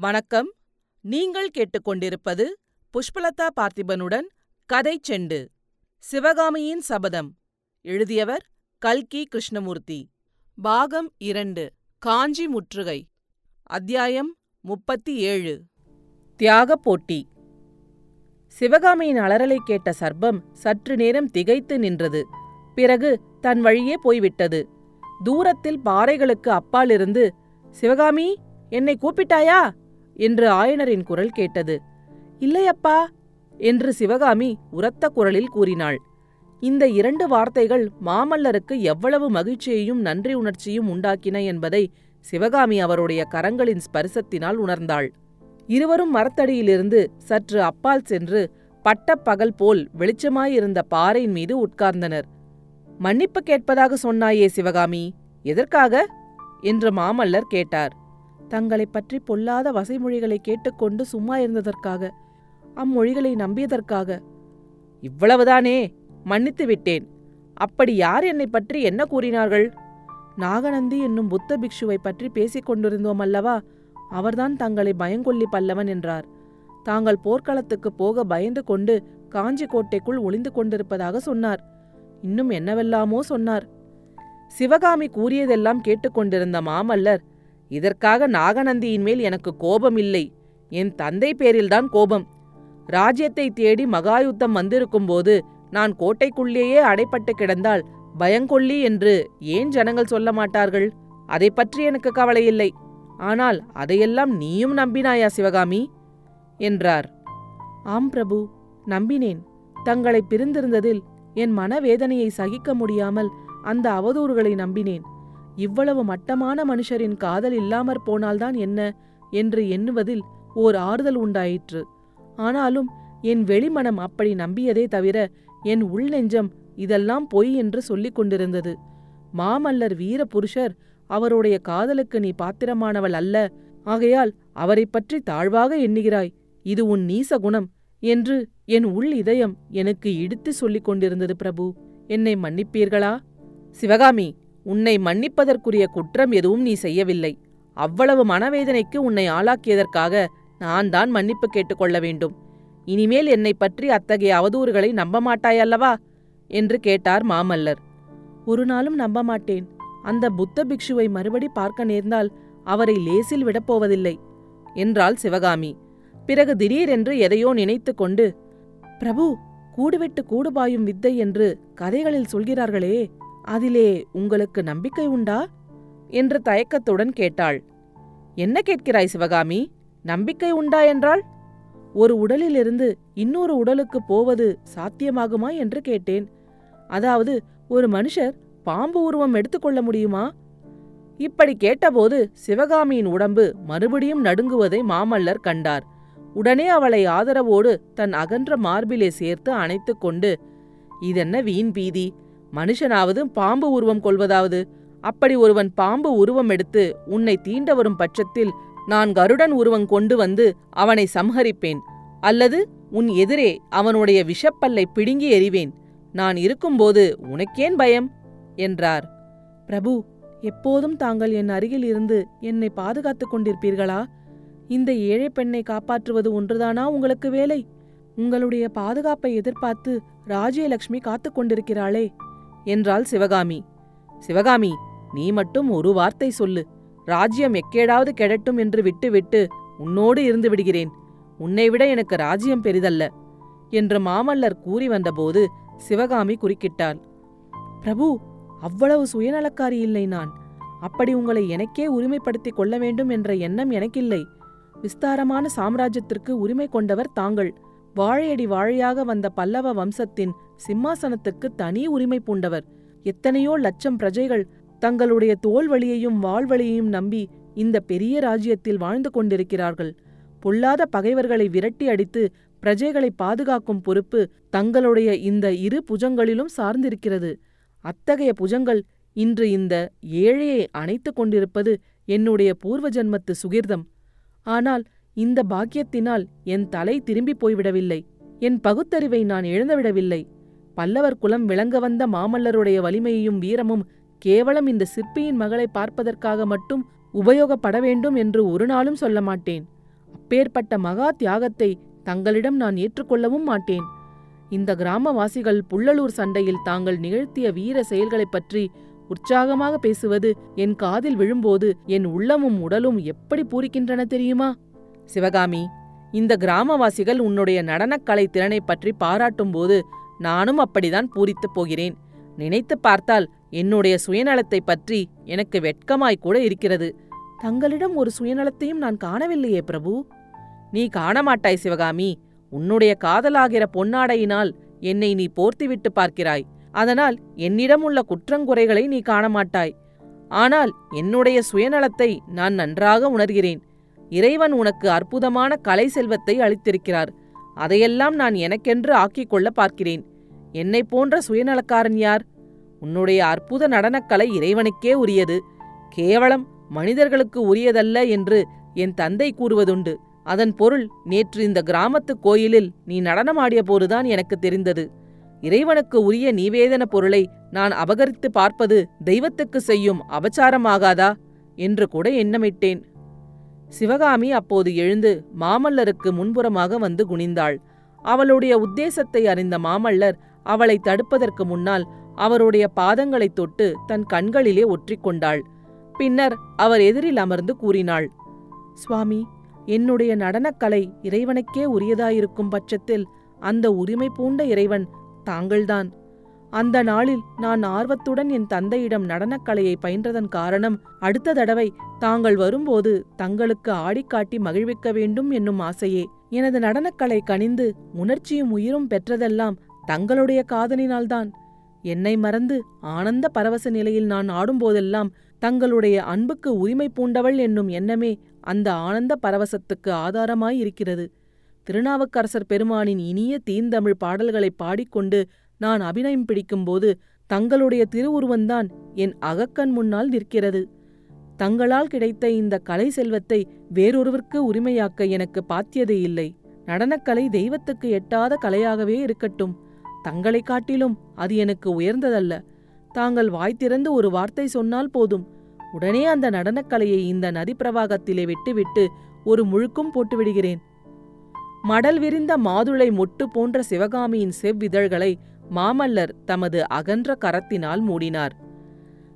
வணக்கம். நீங்கள் கேட்டுக்கொண்டிருப்பது புஷ்பலதா பார்த்திபனுடன் கதை செண்டு சிவகாமியின் சபதம். எழுதியவர் கல்கி கிருஷ்ணமூர்த்தி. பாகம் இரண்டு காஞ்சி முற்றுகை. அத்தியாயம் முப்பத்தி ஏழு தியாகப் போட்டி. சிவகாமியின் அலறலை கேட்ட சர்ப்பம் சற்று நேரம் திகைத்து நின்றது. பிறகு தன் வழியே போய்விட்டது. தூரத்தில் பாறைகளுக்கு அப்பாலிருந்து சிவகாமி என்னை கூப்பிட்டாயா? என்று ஆயனரின் குரல் கேட்டது. இல்லையப்பா என்று சிவகாமி உரத்த குரலில் கூறினாள். இந்த இரண்டு வார்த்தைகள் மாமல்லருக்கு எவ்வளவு மகிழ்ச்சியையும் நன்றி உணர்ச்சியும் உண்டாக்கின என்பதை சிவகாமி அவருடைய கரங்களின் ஸ்பரிசத்தினால் உணர்ந்தாள். இருவரும் மரத்தடியிலிருந்து சற்று அப்பால் சென்று பட்டப்பகல் போல் வெளிச்சமாயிருந்த பாறையின் மீது உட்கார்ந்தனர். மன்னிப்பு கேட்பதாக சொன்னாயே சிவகாமி எதற்காக? என்று மாமல்லர் கேட்டார். தங்களைப் பற்றி பொல்லாத வசைமொழிகளை கேட்டுக்கொண்டு சும்மா இருந்ததற்காக அம்மொழிகளை நம்பியதற்காக. இவ்வளவுதானே மன்னித்து விட்டேன். அப்படி யார் என்னை பற்றி என்ன கூறினார்கள்? நாகநந்தி என்னும் புத்த பிக்ஷுவை பற்றி பேசிக் கொண்டிருந்தோம் அல்லவா? அவர்தான் தங்களை பயங்கொல்லி பல்லவன் என்றார். தாங்கள் போர்க்களத்துக்கு போக பயந்து கொண்டு காஞ்சி கோட்டைக்குள் ஒளிந்து கொண்டிருப்பதாக சொன்னார். இன்னும் என்னவெல்லாமோ சொன்னார். சிவகாமி கூறியதெல்லாம் கேட்டுக்கொண்டிருந்த மாமல்லர் இதற்காக நாகநந்தியின் மேல் எனக்கு கோபம் இல்லை என் தந்தை பேரில்தான் கோபம். ராஜ்யத்தை தேடி மகாயுத்தம் வந்திருக்கும்போது நான் கோட்டைக்குள்ளேயே அடைப்பட்டு கிடந்தால் பயங்கொல்லி என்று ஏன் ஜனங்கள் சொல்ல மாட்டார்கள்? அதை பற்றி எனக்கு கவலை இல்லை ஆனால் அதையெல்லாம் நீயும் நம்பினாயா சிவகாமி? என்றார். ஆம் பிரபு நம்பினேன். தங்களை பிரிந்திருந்ததில் என் மனவேதனையை சகிக்க முடியாமல் அந்த அவதூறுகளை நம்பினேன். இவ்வளவு மட்டமான மனுஷரின் காதல் இல்லாமற் போனால்தான் என்ன? என்று எண்ணுவதில் ஓர் ஆறுதல் உண்டாயிற்று. ஆனாலும் என் வெளிமனம் அப்படி நம்பியதே தவிர என் உள்நெஞ்சம் இதெல்லாம் பொய் என்று சொல்லிக் கொண்டிருந்தது. மாமல்லர் வீர புருஷர் அவருடைய காதலுக்கு நீ பாத்திரமானவள் அல்ல ஆகையால் அவரைப் பற்றி தாழ்வாக எண்ணுகிறாய். இது உன் நீச குணம் என்று என் உள் இதயம் எனக்கு இடித்து சொல்லிக் கொண்டிருந்தது பிரபு. என்னை மன்னிப்பீர்களா? சிவகாமி! உன்னை மன்னிப்பதற்குரிய குற்றம் எதுவும் நீ செய்யவில்லை. அவ்வளவு மனவேதனைக்கு உன்னை ஆளாக்கியதற்காக நான் தான் மன்னிப்பு கேட்டுக்கொள்ள வேண்டும். இனிமேல் என்னை பற்றி அத்தகைய அவதூறுகளை நம்ப மாட்டாயல்லவா என்று கேட்டார் மாமல்லர். ஒரு நாளும் நம்ப மாட்டேன் அந்த புத்த பிக்ஷுவை மறுபடி பார்க்க நேர்ந்தால் அவரை லேசில் விடப்போவதில்லை என்றாள் சிவகாமி. பிறகு திடீரென்று எதையோ நினைத்து கொண்டு பிரபு கூடுவிட்டு கூடுபாயும் வித்தை என்று கதைகளில் சொல்கிறார்களே அதிலே உங்களுக்கு நம்பிக்கை உண்டா? என்று தயக்கத்துடன் கேட்டாள். என்ன கேட்கிறாய் சிவகாமி? நம்பிக்கை உண்டா என்றால் ஒரு உடலிலிருந்து இன்னொரு உடலுக்கு போவது சாத்தியமாகுமா என்று கேட்டேன். அதாவது ஒரு மனுஷர் பாம்பு உருவம் எடுத்துக்கொள்ள முடியுமா? இப்படி கேட்டபோது சிவகாமியின் உடம்பு மறுபடியும் நடுங்குவதை மாமல்லர் கண்டார். உடனே அவளை ஆதரவோடு தன் அகன்ற மார்பிலே சேர்த்து அணைத்துக்கொண்டு இதென்ன வீண் பீதி? மனுஷனாவது பாம்பு உருவம் கொள்வதாவது. அப்படி ஒருவன் பாம்பு உருவம் எடுத்து உன்னை தீண்ட வரும் பட்சத்தில் நான் கருடன் உருவம் கொண்டு வந்து அவனை சம்ஹரிப்பேன். அல்லது உன் எதிரே அவனுடைய விஷப்பல்லை பிடுங்கி எறிவேன். நான் இருக்கும்போது உனக்கேன் பயம்? என்றார். பிரபு எப்போதும் தாங்கள் என் அருகில் இருந்து என்னை பாதுகாத்துக் கொண்டிருப்பீர்களா? இந்த ஏழை பெண்ணை காப்பாற்றுவது ஒன்றுதானா உங்களுக்கு வேலை? உங்களுடைய பாதுகாப்பை எதிர்பார்த்து ராஜ்யலட்சுமி காத்துக் கொண்டிருக்கிறாளே. என்றாள் சிவகாமி. சிவகாமி நீ மட்டும் ஒரு வார்த்தை சொல்லு. ராஜ்யம் எக்கேடாவது கெடட்டும் என்று விட்டுவிட்டு உன்னோடு இருந்து விடுகிறேன். உன்னை விட எனக்கு ராஜ்யம் பெரிதல்ல. என்று மாமல்லர் கூறி வந்தபோது சிவகாமி குறுக்கிட்டாள். பிரபு அவ்வளவு சுயநலக்காரி இல்லை நான். அப்படி உங்களை எனக்கே உரிமைப்படுத்திக் கொள்ள வேண்டும் என்ற எண்ணம் எனக்கில்லை. விஸ்தாரமான சாம்ராஜ்யத்திற்கு உரிமை கொண்டவர் தாங்கள். வாழையடி வாழையாக வந்த பல்லவ வம்சத்தின் சிம்மாசனத்துக்கு தனி உரிமை பூண்டவர். எத்தனையோ லட்சம் பிரஜைகள் தங்களுடைய தோல்வழியையும் வாழ்வழியையும் நம்பி இந்த பெரிய ராஜ்யத்தில் வாழ்ந்து கொண்டிருக்கிறார்கள். பொல்லாத பகைவர்களை விரட்டி அடித்து பிரஜைகளை பாதுகாக்கும் பொறுப்பு தங்களுடைய இந்த இரு புஜங்களிலும் சார்ந்திருக்கிறது. அத்தகைய புஜங்கள் இன்று இந்த ஏழையை அணைத்துக் கொண்டிருப்பது என்னுடைய பூர்வ ஜன்மத்து சுகிர்தம். ஆனால் இந்த பாக்கியத்தினால் என் தலை திரும்பிப் போய்விடவில்லை. என் பகுத்தறிவை நான் இழந்துவிடவில்லை. பல்லவர் குலம் விளங்க வந்த மாமல்லருடைய வலிமையையும் வீரமும் கேவலம் இந்த சிற்பியின் மகளை பார்ப்பதற்காக மட்டும் உபயோகப்பட வேண்டும் என்று ஒரு நாளும் சொல்ல மாட்டேன். அப்பேற்பட்ட மகா தியாகத்தை தங்களிடம் நான் ஏற்றுக்கொள்ளவும் மாட்டேன். இந்த கிராமவாசிகள் புள்ளலூர் சண்டையில் தாங்கள் நிகழ்த்திய வீர செயல்களைப் பற்றி உற்சாகமாக பேசுவது என் காதில் விழும்போது என் உள்ளமும் உடலும் எப்படி பூரிக்கின்றன தெரியுமா? சிவகாமி இந்த கிராமவாசிகள் உன்னுடைய நடனக்கலை திறனைப் பற்றி பாராட்டும்போது நானும் அப்படிதான் பூரித்துப் போகிறேன். நினைத்துப் பார்த்தால் என்னுடைய சுயநலத்தைப் பற்றி எனக்கு வெட்கமாய் கூட இருக்கிறது. தங்களிடம் ஒரு சுயநலத்தையும் நான் காணவில்லையே பிரபு. நீ காணமாட்டாய் சிவகாமி. உன்னுடைய காதலாகிற பொன்னாடையினால் என்னை நீ போர்த்திவிட்டு பார்க்கிறாய். அதனால் என்னிடம் உள்ள குற்றங்குறைகளை நீ காணமாட்டாய். ஆனால் என்னுடைய சுயநலத்தை நான் நன்றாக உணர்கிறேன். இறைவன் உனக்கு அற்புதமான கலை செல்வத்தை அளித்திருக்கிறார். அதையெல்லாம் நான் எனக்கென்று ஆக்கிக் கொள்ள பார்க்கிறேன். என்னைப் போன்ற சுயநலக்காரன் யார்? உன்னுடைய அற்புத நடனக்கலை இறைவனுக்கே உரியது. கேவலம் மனிதர்களுக்கு உரியதல்ல என்று என் தந்தை கூறுவதுண்டு. அதன் பொருள் நேற்று இந்த கிராமத்து கோயிலில் நீ நடனமாடிய போதுதான் எனக்கு தெரிந்தது. இறைவனுக்கு உரிய நீவேதன பொருளை நான் அபகரித்து பார்ப்பது தெய்வத்துக்கு செய்யும் அபச்சாரமாகாதா? என்று கூட எண்ணமிட்டேன். சிவகாமி அப்போது எழுந்து மாமல்லருக்கு முன்புறமாக வந்து குனிந்தாள். அவளுடைய உத்தேசத்தை அறிந்த மாமல்லர் அவளை தடுப்பதற்கு முன்னால் அவருடைய பாதங்களைத் தொட்டு தன் கண்களிலே ஒற்றிக்கொண்டாள். பின்னர் அவர் எதிரில் அமர்ந்து கூறினாள் சுவாமி என்னுடைய நடனக்கலை இறைவனுக்கே உரியதாயிருக்கும் பட்சத்தில் அந்த உரிமை பூண்ட இறைவன் தாங்கள்தான். அந்த நாளில் நான் ஆர்வத்துடன் என் தந்தையிடம் நடனக்கலையை பயின்றதன் காரணம் அடுத்த தடவை தாங்கள் வரும்போது தங்களுக்கு ஆடிக்காட்டி மகிழ்விக்க வேண்டும் என்னும் ஆசையே. எனது நடனக்கலை கனிந்து உணர்ச்சியும் உயிரும் பெற்றதெல்லாம் தங்களுடைய காதலினால்தான். என்னை மறந்து ஆனந்த பரவச நிலையில் நான் ஆடும்போதெல்லாம் தங்களுடைய அன்புக்கு உரிமை பூண்டவள் என்னும் எண்ணமே அந்த ஆனந்த பரவசத்துக்கு ஆதாரமாயிருக்கிறது. திருநாவுக்கரசர் பெருமானின் இனிய தீந்தமிழ் பாடல்களைப் பாடிக்கொண்டு நான் அபிநயம் பிடிக்கும்போது தங்களுடைய திருவுருவந்தான் என் அகக்கண் முன்னால் நிற்கிறது. தங்களால் கிடைத்த இந்த கலை செல்வத்தை வேறொருவருக்கு உரிமையாக்க எனக்கு பாத்தியதே இல்லை. நடனக்கலை தெய்வத்துக்கு எட்டாத கலையாகவே இருக்கட்டும். தங்களைக் காட்டிலும் அது எனக்கு உயர்ந்ததல்ல. தாங்கள் வாய் திறந்து ஒரு வார்த்தை சொன்னால் போதும். உடனே அந்த நடனக்கலையை இந்த நதி பிரவாகத்திலே விட்டுவிட்டு ஒரு முழுக்கும் போட்டுவிடுகிறேன். மடல் விரிந்த மாதுளை மொட்டு போன்ற சிவகாமியின் செவ்விதழ்களை மாமல்லர் தமது அகன்ற கரத்தினால் மூடினார்.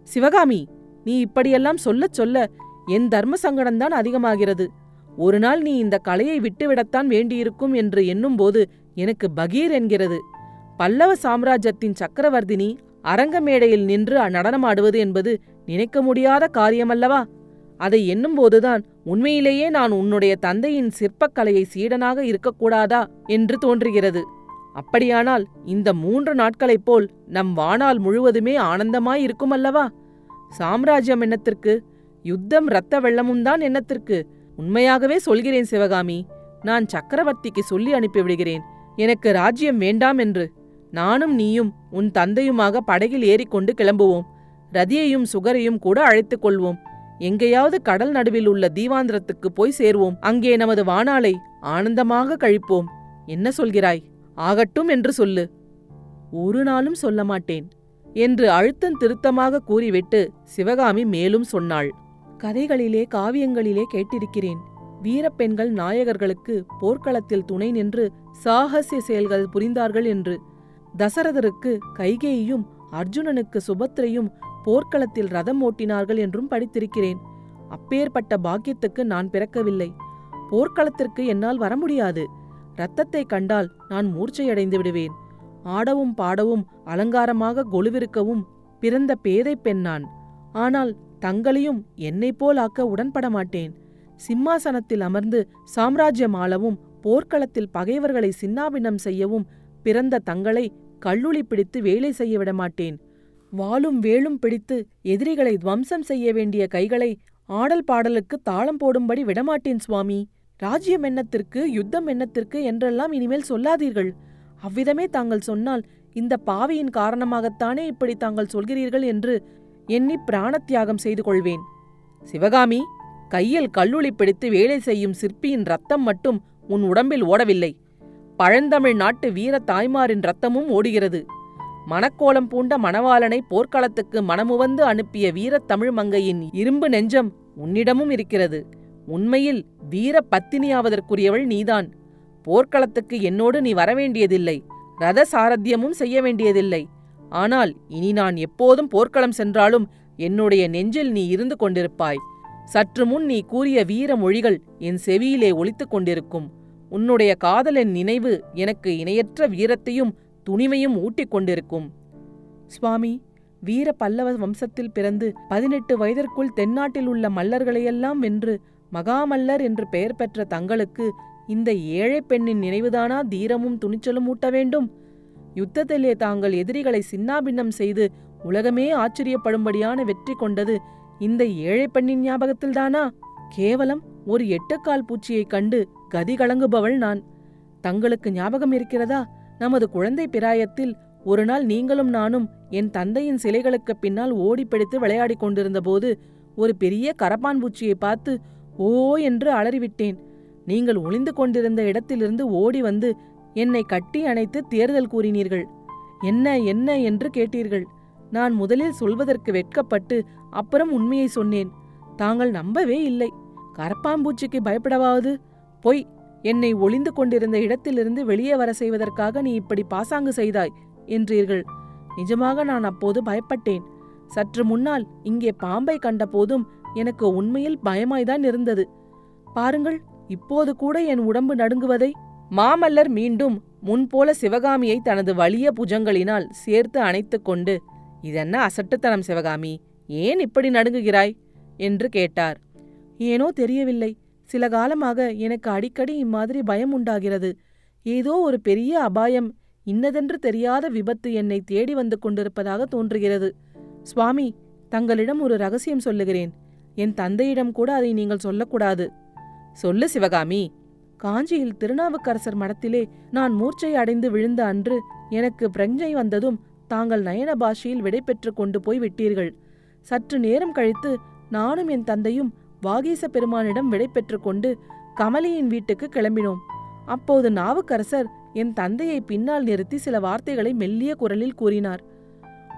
சிவகாமி நீ இப்படியெல்லாம் சொல்லச் சொல்ல என் தர்ம சங்கடம்தான் அதிகமாகிறது. ஒரு நாள் நீ இந்த கலையை விட்டுவிடத்தான் வேண்டியிருக்கும் என்று எண்ணும்போது எனக்கு பகீர் என்கிறது. பல்லவ சாம்ராஜ்யத்தின் சக்கரவர்த்தினி அரங்க மேடையில் நின்று நடனமாடுவது என்பது நினைக்க முடியாத காரியமல்லவா? அதை எண்ணும்போதுதான் உண்மையிலேயே நான் உன்னுடைய தந்தையின் சிற்பக்கலையை சீடனாக இருக்கக்கூடாதா? என்று தோன்றுகிறது. அப்படியானால் இந்த மூன்று நாட்களைப் போல் நம் வானால் முழுவதுமே ஆனந்தமாயிருக்கும் அல்லவா சாம்ராஜ்யம் என்னத்திற்கு? யுத்தம் இரத்த வெள்ளமும் தான் என்னத்திற்கு? உண்மையாகவே சொல்கிறேன் சிவகாமி நான் சக்கரவர்த்திக்கு சொல்லி அனுப்பிவிடுகிறேன். எனக்கு ராஜ்யம் வேண்டாம் என்று. நானும் நீயும் உன் தந்தையுமாக படகில் ஏறிக்கொண்டு கிளம்புவோம். ரதியையும் சுகரையும் கூட அழைத்துக் கொள்வோம். எங்கேயாவது கடல் நடுவில் உள்ள தீவாந்திரத்துக்கு போய் சேர்வோம். அங்கே நமது வானாலை ஆனந்தமாக கழிப்போம். என்ன சொல்கிறாய்? ஆகட்டும் என்று சொல்லு. ஒரு நாளும் சொல்ல மாட்டேன் என்று அழுத்தம் திருத்தமாக கூறிவிட்டு சிவகாமி மேலும் சொன்னாள். கதைகளிலே காவியங்களிலே கேட்டிருக்கிறேன். வீரப்பெண்கள் நாயகர்களுக்கு போர்க்களத்தில் துணை நின்று சாகசிய செயல்கள் புரிந்தார்கள் என்று. தசரதருக்கு கைகேயும் அர்ஜுனனுக்கு சுபத்திரையும் போர்க்களத்தில் ரதம் ஓட்டினார்கள் என்றும் படித்திருக்கிறேன். அப்பேற்பட்ட பாக்கியத்துக்கு நான் பிறக்கவில்லை. போர்க்களத்திற்கு என்னால் வர முடியாது. இரத்தத்தை கண்டால் நான் மூர்ச்சையடைந்து விடுவேன். ஆடவும் பாடவும் அலங்காரமாக கொலுவிருக்கவும் பிறந்த பேதை பெண் நான். ஆனால் தங்களையும் என்னைப் போல் ஆக்க உடன்பட மாட்டேன். சிம்மாசனத்தில் அமர்ந்து சாம்ராஜ்யம் ஆளவும் போர்க்களத்தில் பகைவர்களை சின்னாபின்னம் செய்யவும் பிறந்த தங்களை கள்ளுளி பிடித்து வேலை செய்ய விடமாட்டேன் வாளும் வேளும் பிடித்து எதிரிகளை துவம்சம் செய்ய வேண்டிய கைகளை ஆடல் பாடலுக்கு தாளம் போடும்படி விடமாட்டேன் சுவாமி. ராஜ்யம் எண்ணத்திற்கு யுத்தம் எண்ணத்திற்கு என்றெல்லாம் இனிமேல் சொல்லாதீர்கள். அவ்விதமே தாங்கள் சொன்னால் இந்த பாவியின் காரணமாகத்தானே இப்படி தாங்கள் சொல்கிறீர்கள் என்று எண்ணி பிராணத்தியாகம் செய்து கொள்வேன். சிவகாமி கையில் கல்லுளி பிடித்து வேலை செய்யும் சிற்பியின் ரத்தம் மட்டும் உன் உடம்பில் ஓடவில்லை. பழந்தமிழ் நாட்டு வீர தாய்மாரின் ரத்தமும் ஓடுகிறது. மணக்கோலம் பூண்ட மணவாளனை போர்க்களத்துக்கு மனமுவந்து அனுப்பிய வீரத் தமிழ் மங்கையின் இரும்பு நெஞ்சம் உன்னிடமும் இருக்கிறது. உண்மையில் வீர பத்தினியாவதற்குரியவள் நீதான். போர்க்களத்துக்கு என்னோடு நீ வரவேண்டியதில்லை. ரத சாரத்தியமும் செய்ய வேண்டியதில்லை. ஆனால் இனி நான் எப்போதும் போர்க்களம் சென்றாலும் என்னுடைய நெஞ்சில் நீ இருந்து கொண்டிருப்பாய். சற்று முன் நீ கூறிய வீர மொழிகள் என் செவியிலே ஒலித்துக் கொண்டிருக்கும். உன்னுடைய காதலின் நினைவு எனக்கு இணையற்ற வீரத்தையும் துணிவையும் ஊட்டிக் கொண்டிருக்கும். சுவாமி வீர பல்லவ வம்சத்தில் பிறந்து பதினெட்டு வயதிற்குள் தென்னாட்டில் உள்ள மல்லர்களையெல்லாம் வென்று மகாமல்லர் என்று பெயர் பெற்ற தங்களுக்கு இந்த ஏழை பெண்ணின் நினைவுதானா? தீரமும் துணிச்சலும் ஊட்ட வேண்டும். யுத்தத்திலே தாங்கள் எதிரிகளை சின்னாபின்னம் செய்து உலகமே ஆச்சரியப்படும்படியான வெற்றி கொண்டது இந்த ஏழை பெண்ணின் ஞாபகத்தில்தானா? கேவலம் ஒரு எட்டுக்கால் பூச்சியைக் கண்டு கதி கலங்குபவள் நான். தங்களுக்கு ஞாபகம் இருக்கிறதா? நமது குழந்தை பிராயத்தில் ஒரு நாள் நீங்களும் நானும் என் தந்தையின் சிலைகளுக்கு பின்னால் ஓடிப்பிடித்து விளையாடிக் கொண்டிருந்தபோது ஒரு பெரிய கரப்பான் பூச்சியை பார்த்து ஓ என்று அலறிவிட்டேன். நீங்கள் ஒளிந்து கொண்டிருந்த இடத்திலிருந்து ஓடி வந்து என்னை கட்டி அணைத்து தேர்தல் கூறினீர்கள். என்ன என்ன என்று கேட்டீர்கள். நான் முதலில் சொல்வதற்கு வெட்கப்பட்டு அப்புறம் உண்மையை சொன்னேன். தாங்கள் நம்பவே இல்லை. கரப்பாம்பூச்சிக்கு பயப்படவாவது? பொய். என்னை ஒளிந்து கொண்டிருந்த இடத்திலிருந்து வெளியே வர செய்வதற்காக நீ இப்படி பாசாங்கு செய்தாய் என்றீர்கள். நிஜமாக நான் அப்போது பயப்பட்டேன். சற்று முன்னால் இங்கே பாம்பை கண்டபோதும் எனக்கு உண்மையில் பயமாய்தான் இருந்தது. பாருங்கள் இப்போது கூட என் உடம்பு நடுங்குவதை. மாமல்லர் மீண்டும் முன்போல சிவகாமியை தனது வலிய புஜங்களினால் சேர்த்து அணைத்துக் கொண்டு இதென்ன அசட்டுத்தனம் சிவகாமி ஏன் இப்படி நடுங்குகிறாய்? என்று கேட்டார். ஏனோ தெரியவில்லை. சில காலமாக எனக்கு அடிக்கடி இம்மாதிரி பயம் உண்டாகிறது. ஏதோ ஒரு பெரிய அபாயம் இன்னதென்று தெரியாத விபத்து என்னை தேடி வந்து கொண்டிருப்பதாக தோன்றுகிறது. சுவாமி தங்களிடம் ஒரு ரகசியம் சொல்லுகிறேன். என் தந்தையிடம் கூட அதை நீங்கள் சொல்லக்கூடாது. சொல்லு சிவகாமி. காஞ்சியில் திருநாவுக்கரசர் மடத்திலே நான் மூர்ச்சை அடைந்து விழுந்த அன்று எனக்கு பிரஞ்சை வந்ததும் தாங்கள் நயன பாஷையில் விடை கொண்டு போய் விட்டீர்கள். சற்று நேரம் கழித்து நானும் என் தந்தையும் வாகீச பெருமானிடம் விடைபெற்று கொண்டு கமலியின் வீட்டுக்கு கிளம்பினோம். அப்போது நாவுக்கரசர் என் தந்தையை பின்னால் நிறுத்தி சில வார்த்தைகளை மெல்லிய குரலில் கூறினார்.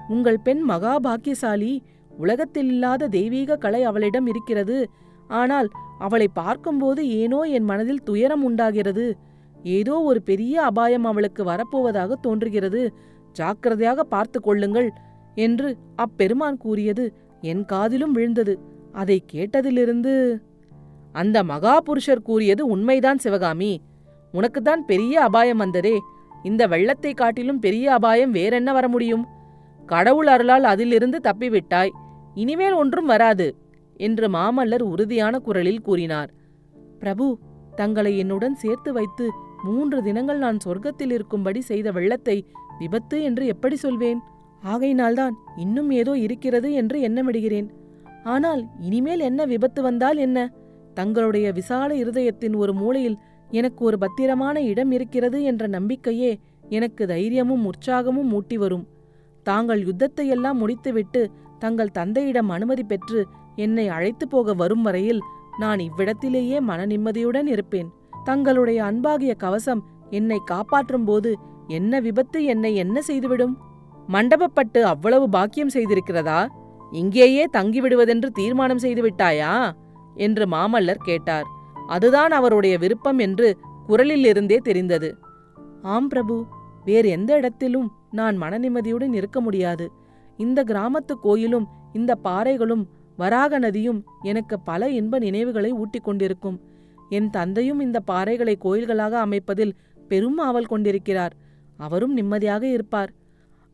உங்கள் பெண் மகாபாக்கியசாலி உலகத்தில் இல்லாத தெய்வீக கலை அவளிடம் இருக்கிறது. ஆனால் அவளை பார்க்கும்போது ஏனோ என் மனதில் துயரம் உண்டாகிறது. ஏதோ ஒரு பெரிய அபாயம் அவளுக்கு வரப்போவதாக தோன்றுகிறது. ஜாக்கிரதையாக பார்த்து கொள்ளுங்கள் என்று அப்பெருமான் கூறியது என் காதிலும் விழுந்தது. அதை கேட்டதிலிருந்து அந்த மகாபுருஷர் கூறியது உண்மைதான் சிவகாமி. உனக்குத்தான் பெரிய அபாயம் வந்ததே. இந்த வெள்ளத்தை காட்டிலும் பெரிய அபாயம் வேறென்ன வர முடியும்? கடவுள் அருளால் அதிலிருந்து தப்பிவிட்டாய். இனிமேல் ஒன்றும் வராது என்று மாமல்லர் உறுதியான குரலில் கூறினார். பிரபு தங்களை என்னுடன் சேர்த்து வைத்து மூன்று தினங்கள் நான் சொர்க்கத்தில் இருக்கும்படி செய்த வெள்ளத்தை விபத்து என்று எப்படி சொல்வேன்? ஆகையினால்தான் இன்னும் ஏதோ இருக்கிறது என்று எண்ணமிடுகிறேன். ஆனால் இனிமேல் என்ன விபத்து வந்தால் என்ன? தங்களுடைய விசால இருதயத்தின் ஒரு மூலையில் எனக்கு ஒரு பத்திரமான இடம் இருக்கிறது என்ற நம்பிக்கையே எனக்கு தைரியமும் உற்சாகமும் மூட்டி வரும். தாங்கள் யுத்தத்தையெல்லாம் முடித்துவிட்டு தங்கள் தந்தையிடம் அனுமதி பெற்று என்னை அழைத்து போக வரும் வரையில் நான் இவ்விடத்திலேயே மன நிம்மதியுடன் இருப்பேன். தங்களுடைய அன்பாகிய கவசம் என்னை காப்பாற்றும் போது என்ன விபத்து என்னை என்ன செய்துவிடும்? மண்டபப்பட்டு அவ்வளவு பாக்கியம் செய்திருக்கிறதா? இங்கேயே தங்கிவிடுவதென்று தீர்மானம் செய்துவிட்டாயா? என்று மாமல்லர் கேட்டார். அதுதான் அவருடைய விருப்பம் என்று குரலிலிருந்தே தெரிந்தது. ஆம் பிரபு வேறு எந்த இடத்திலும் நான் மனநிம்மதியுடன் இருக்க முடியாது. இந்த கிராமத்து கோயிலும் இந்த பாறைகளும் வராக நதியும் எனக்கு பல இன்ப நினைவுகளை ஊட்டிக் கொண்டிருக்கும். என் தந்தையும் இந்த பாறைகளை கோயில்களாக அமைப்பதில் பெரும் ஆவல் கொண்டிருக்கிறார். அவரும் நிம்மதியாக இருப்பார்.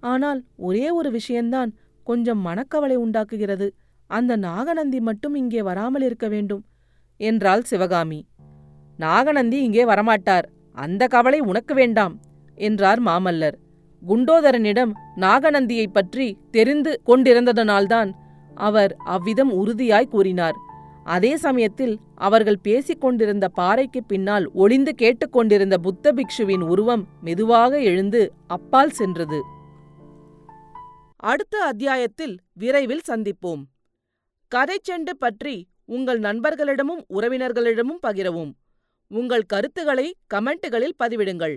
ஆனால் ஒரே ஒரு விஷயம்தான் கொஞ்சம் மனக்கவலை உண்டாக்குகிறது. அந்த நாகநந்தி மட்டும் இங்கே வராமல் இருக்க வேண்டும். என்றாள் சிவகாமி. நாகநந்தி இங்கே வரமாட்டார். அந்த கவலை உனக்கு வேண்டாம் என்றார் மாமல்லர். குண்டோதரனிடம் நாகநந்தியைப் பற்றி தெரிந்து கொண்டிருந்ததனால்தான் அவர் அவ்விதம் உறுதியாய் கூறினார். அதே சமயத்தில் அவர்கள் பேசிக் கொண்டிருந்த பாறைக்கு பின்னால் ஒளிந்து கேட்டுக்கொண்டிருந்த புத்த பிக்ஷுவின் உருவம் மெதுவாக எழுந்து அப்பால் சென்றது. அடுத்த அத்தியாயத்தில் விரைவில் சந்திப்போம். கதை செண்டு பற்றி உங்கள் நண்பர்களிடமும் உறவினர்களிடமும் பகிரவும். உங்கள் கருத்துக்களை கமெண்ட்டுகளில் பதிவிடுங்கள்.